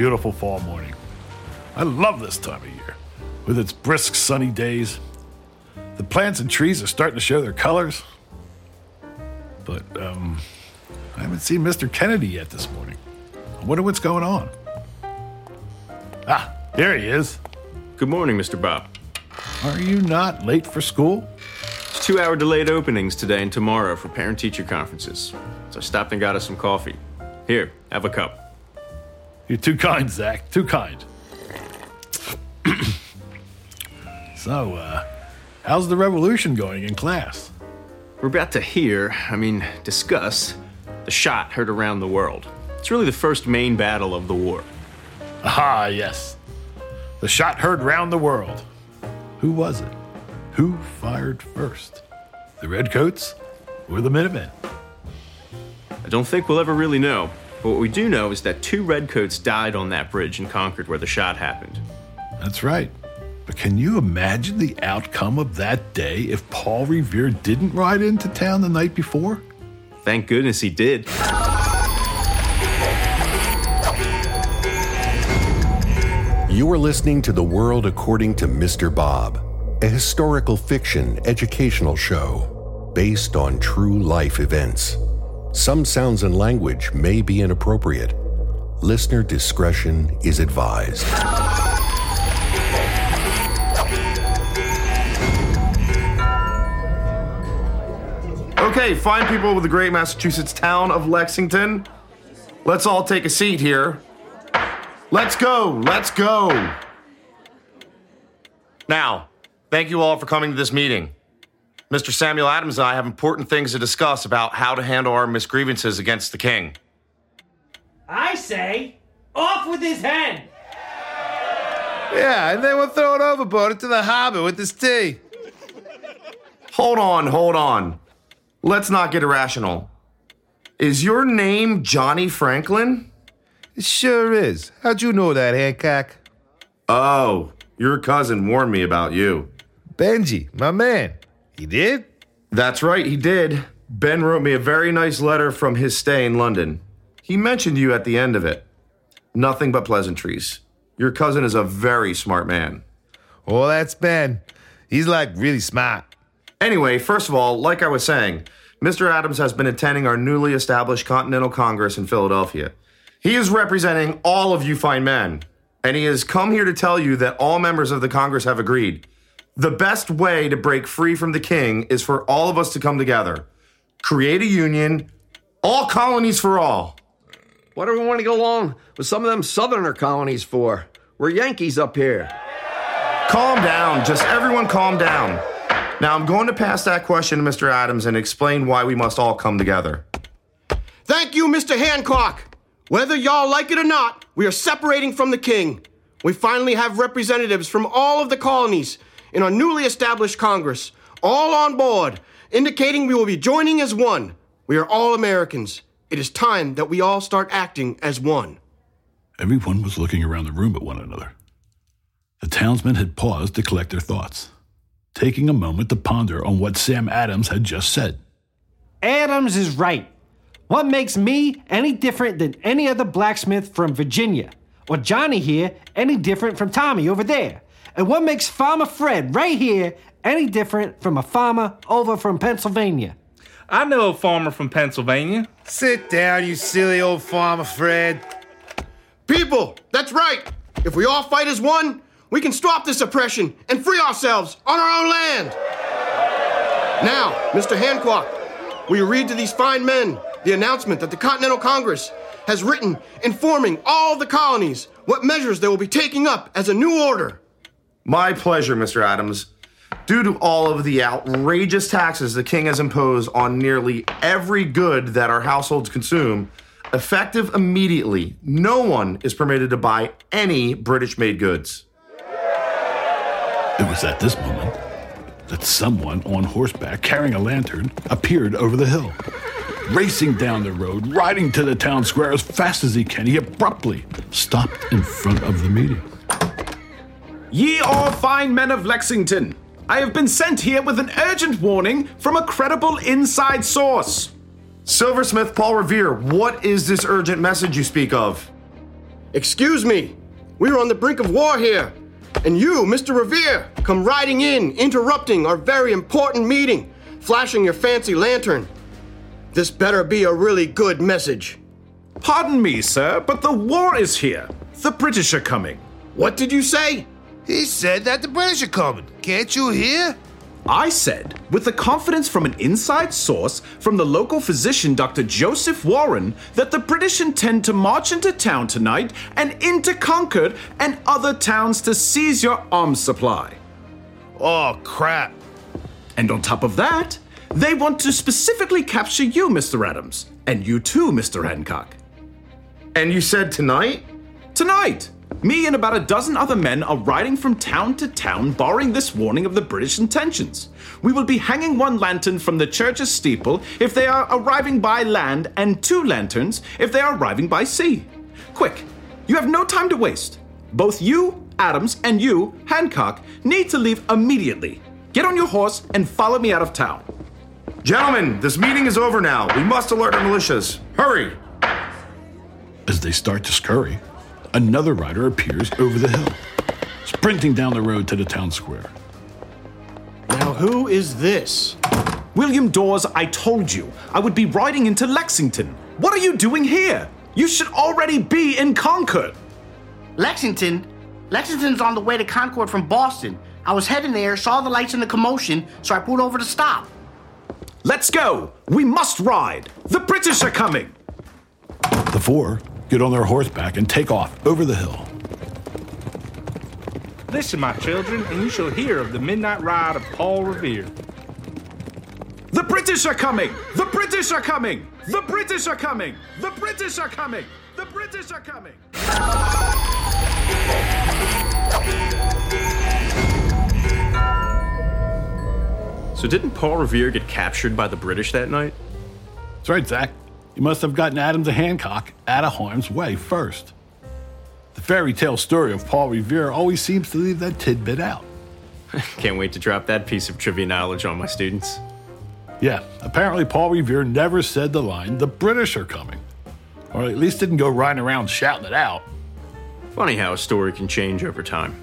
beautiful fall morning. I love this time of year, with its brisk sunny days. The plants and trees are starting to show their colors. But, um, I haven't seen Mr. Kennedy yet this morning. I wonder what's going on. Ah, there he is. Good morning, Mr. Bob. Are you not late for school? It's two hour delayed openings today and tomorrow for parent teacher conferences. So I stopped and got us some coffee. Here, have a cup. You're too kind, Zach. Too kind. so, uh, how's the revolution going in class? We're about to hear, I mean, discuss, the shot heard around the world. It's really the first main battle of the war. Ah, yes. The shot heard round the world. Who was it? Who fired first? The Redcoats or the Minutemen? I don't think we'll ever really know. But what we do know is that two redcoats died on that bridge in Concord where the shot happened. That's right. But can you imagine the outcome of that day if Paul Revere didn't ride into town the night before? Thank goodness he did. You are listening to The World According to Mr. Bob, a historical fiction educational show based on true life events. Some sounds and language may be inappropriate. Listener discretion is advised. Okay, fine people of the great Massachusetts town of Lexington. Let's all take a seat here. Let's go, let's go. Now, thank you all for coming to this meeting. Mr. Samuel Adams and I have important things to discuss about how to handle our misgrievances against the king. I say, off with his head! Yeah, and then we'll throw it overboard into the harbor with this tea. Hold on, hold on. Let's not get irrational. Is your name Johnny Franklin? It sure is. How'd you know that, Hancock? Oh, your cousin warned me about you. Benji, my man. He did? That's right, he did. Ben wrote me a very nice letter from his stay in London. He mentioned you at the end of it. Nothing but pleasantries. Your cousin is a very smart man. Oh, that's Ben. He's like really smart. Anyway, first of all, like I was saying, Mr. Adams has been attending our newly established Continental Congress in Philadelphia. He is representing all of you fine men, and he has come here to tell you that all members of the Congress have agreed. The best way to break free from the king is for all of us to come together, create a union, all colonies for all. What do we want to go along with some of them southerner colonies for? We're Yankees up here. Calm down, just everyone calm down. Now I'm going to pass that question to Mr. Adams and explain why we must all come together. Thank you, Mr. Hancock. Whether y'all like it or not, we are separating from the king. We finally have representatives from all of the colonies in our newly established Congress, all on board, indicating we will be joining as one. We are all Americans. It is time that we all start acting as one. Everyone was looking around the room at one another. The townsmen had paused to collect their thoughts, taking a moment to ponder on what Sam Adams had just said. Adams is right. What makes me any different than any other blacksmith from Virginia? Or Johnny here any different from Tommy over there? And what makes Farmer Fred right here any different from a farmer over from Pennsylvania? I know a farmer from Pennsylvania. Sit down, you silly old farmer, Fred. People, that's right. If we all fight as one, we can stop this oppression and free ourselves on our own land. Now, Mr. Hancock, will you read to these fine men the announcement that the Continental Congress has written informing all the colonies what measures they will be taking up as a new order? My pleasure, Mr. Adams. Due to all of the outrageous taxes the king has imposed on nearly every good that our households consume, effective immediately, no one is permitted to buy any British made goods. It was at this moment that someone on horseback carrying a lantern appeared over the hill. Racing down the road, riding to the town square as fast as he can, he abruptly stopped in front of the meeting. Ye all fine men of Lexington, I have been sent here with an urgent warning from a credible inside source. Silversmith Paul Revere, what is this urgent message you speak of? Excuse me. We are on the brink of war here. And you, Mr. Revere, come riding in, interrupting our very important meeting, flashing your fancy lantern. This better be a really good message. Pardon me, sir, but the war is here. The British are coming. What did you say? He said that the British are coming. Can't you hear? I said, with the confidence from an inside source from the local physician, Dr. Joseph Warren, that the British intend to march into town tonight and into Concord and other towns to seize your arms supply. Oh, crap. And on top of that, they want to specifically capture you, Mr. Adams, and you too, Mr. Hancock. And you said tonight? Tonight! Me and about a dozen other men are riding from town to town, barring this warning of the British intentions. We will be hanging one lantern from the church's steeple if they are arriving by land, and two lanterns if they are arriving by sea. Quick, you have no time to waste. Both you, Adams, and you, Hancock, need to leave immediately. Get on your horse and follow me out of town. Gentlemen, this meeting is over now. We must alert our militias. Hurry! As they start to scurry, another rider appears over the hill, sprinting down the road to the town square. Now, who is this? William Dawes, I told you I would be riding into Lexington. What are you doing here? You should already be in Concord. Lexington? Lexington's on the way to Concord from Boston. I was heading there, saw the lights and the commotion, so I pulled over to stop. Let's go! We must ride! The British are coming! The four get on their horseback and take off over the hill. Listen, my children, and you shall hear of the midnight ride of Paul Revere. The British are coming! The British are coming! The British are coming! The British are coming! The British are coming! So didn't Paul Revere get captured by the British that night? That's right, Zach. You must have gotten Adams and Hancock out of harm's way first. The fairy tale story of Paul Revere always seems to leave that tidbit out. Can't wait to drop that piece of trivia knowledge on my students. Yeah, apparently Paul Revere never said the line, the British are coming. Or at least didn't go riding around shouting it out. Funny how a story can change over time.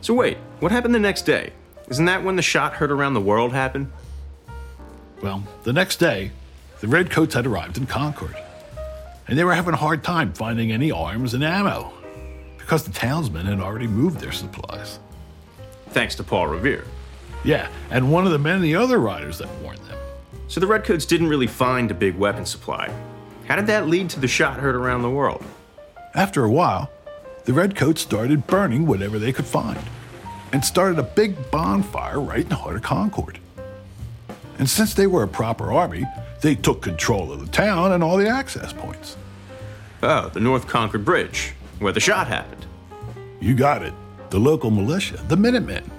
So wait, what happened the next day? Isn't that when the shot heard around the world happened? Well, the next day, the Redcoats had arrived in Concord, and they were having a hard time finding any arms and ammo because the townsmen had already moved their supplies. Thanks to Paul Revere. Yeah, and one of the many other riders that warned them. So the Redcoats didn't really find a big weapon supply. How did that lead to the shot heard around the world? After a while, the Redcoats started burning whatever they could find and started a big bonfire right in the heart of Concord. And since they were a proper army, they took control of the town and all the access points. Oh, the North Concord Bridge, where the shot happened. You got it. The local militia, the Minutemen.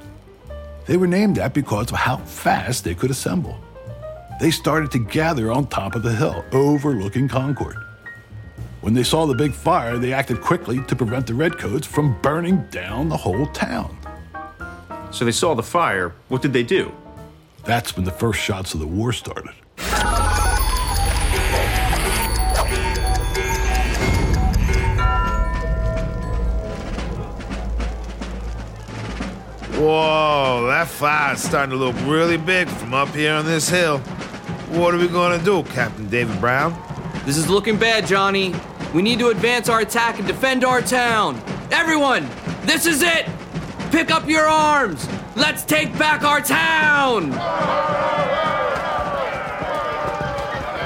They were named that because of how fast they could assemble. They started to gather on top of the hill, overlooking Concord. When they saw the big fire, they acted quickly to prevent the Redcoats from burning down the whole town. So they saw the fire. What did they do? That's when the first shots of the war started. Whoa, that fire's starting to look really big from up here on this hill. What are we gonna do, Captain David Brown? This is looking bad, Johnny. We need to advance our attack and defend our town. Everyone, this is it! Pick up your arms! Let's take back our town!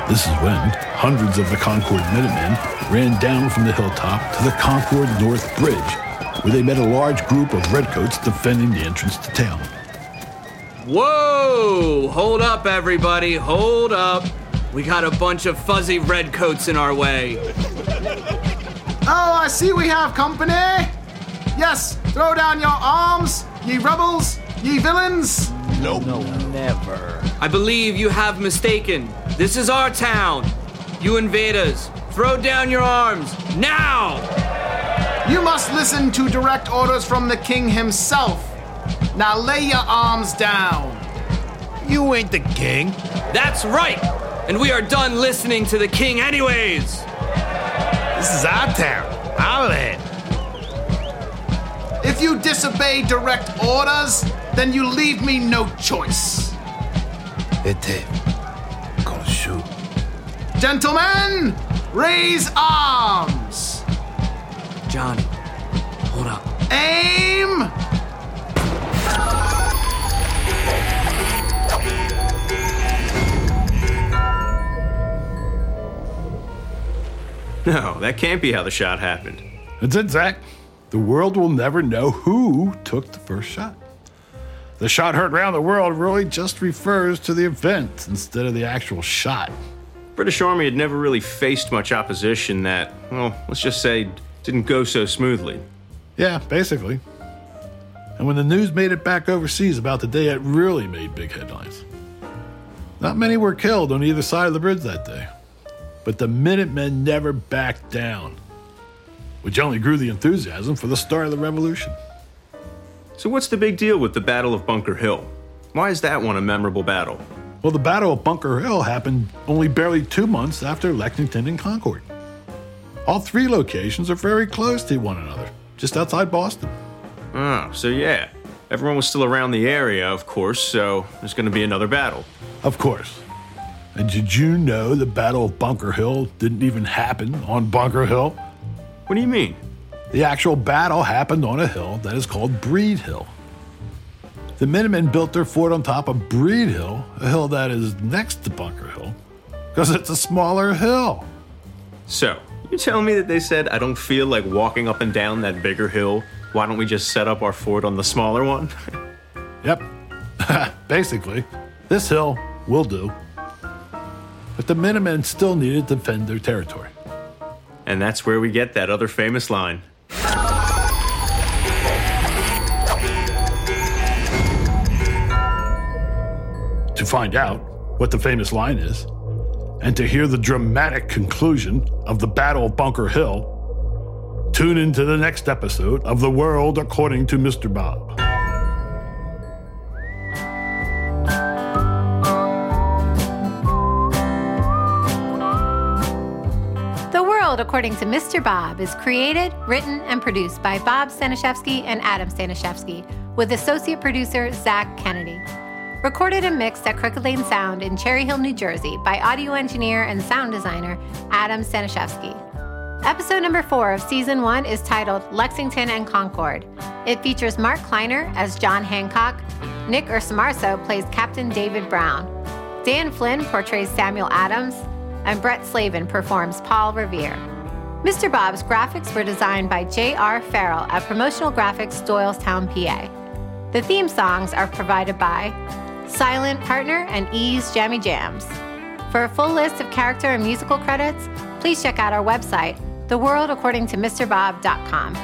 This is when hundreds of the Concord Minutemen ran down from the hilltop to the Concord North Bridge, where they met a large group of Redcoats defending the entrance to town. Whoa! Hold up, everybody. Hold up. We got a bunch of fuzzy redcoats in our way. Oh, I see we have company. Yes, throw down your arms, ye rebels, ye villains. No, no, never. I believe you have mistaken. This is our town. You invaders, throw down your arms now! You must listen to direct orders from the king himself. Now lay your arms down. You ain't the king. That's right! And we are done listening to the king, anyways! This is our town. our land. If you disobey direct orders, then you leave me no choice. Ete. Gonna. Gentlemen, raise arms. Johnny, hold up. Aim. No, that can't be how the shot happened. That's it, Zach. The world will never know who took the first shot. The shot heard around the world really just refers to the event instead of the actual shot. British Army had never really faced much opposition that, well, let's just say, didn't go so smoothly. Yeah, basically. And when the news made it back overseas about the day, it really made big headlines. Not many were killed on either side of the bridge that day. But the Minutemen never backed down, which only grew the enthusiasm for the start of the revolution. So, what's the big deal with the Battle of Bunker Hill? Why is that one a memorable battle? Well, the Battle of Bunker Hill happened only barely two months after Lexington and Concord. All three locations are very close to one another, just outside Boston. Oh, so yeah. Everyone was still around the area, of course, so there's going to be another battle. Of course. And did you know the Battle of Bunker Hill didn't even happen on Bunker Hill? What do you mean? The actual battle happened on a hill that is called Breed Hill. The Minutemen built their fort on top of Breed Hill, a hill that is next to Bunker Hill, because it's a smaller hill. So, you telling me that they said, I don't feel like walking up and down that bigger hill? Why don't we just set up our fort on the smaller one? Yep. Basically, this hill will do. But the Minutemen still needed to defend their territory. and that's where we get that other famous line. To find out what the famous line is, and to hear the dramatic conclusion of the Battle of Bunker Hill, tune into the next episode of The World According to Mr. Bob. The World According to Mr. Bob is created, written, and produced by Bob Staniszewski and Adam Staniszewski, with associate producer Zach Kennedy. Recorded and mixed at Crooked Lane Sound in Cherry Hill, New Jersey by audio engineer and sound designer Adam Staniszewski. Episode number four of season one is titled Lexington and Concord. It features Mark Kleiner as John Hancock, Nick Ursomarso plays Captain David Brown, Dan Flynn portrays Samuel Adams, and Brett Slavin performs Paul Revere. Mr. Bob's graphics were designed by J.R. Farrell at Promotional Graphics, Doylestown, PA. The theme songs are provided by Silent Partner and E's Jammy Jams. For a full list of character and musical credits, please check out our website, theworldaccordingtomrbob.com.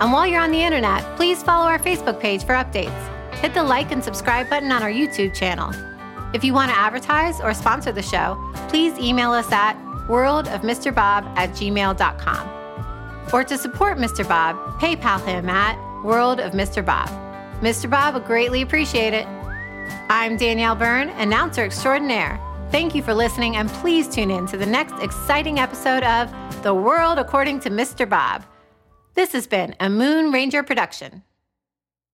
And while you're on the internet, please follow our Facebook page for updates. Hit the like and subscribe button on our YouTube channel. If you want to advertise or sponsor the show, please email us at worldofmrbob at gmail.com. Or to support Mr. Bob, PayPal him at worldofmrbob. Mr. Bob would greatly appreciate it. I'm Danielle Byrne, announcer extraordinaire. Thank you for listening, and please tune in to the next exciting episode of The World According to Mr. Bob. This has been a Moon Ranger production.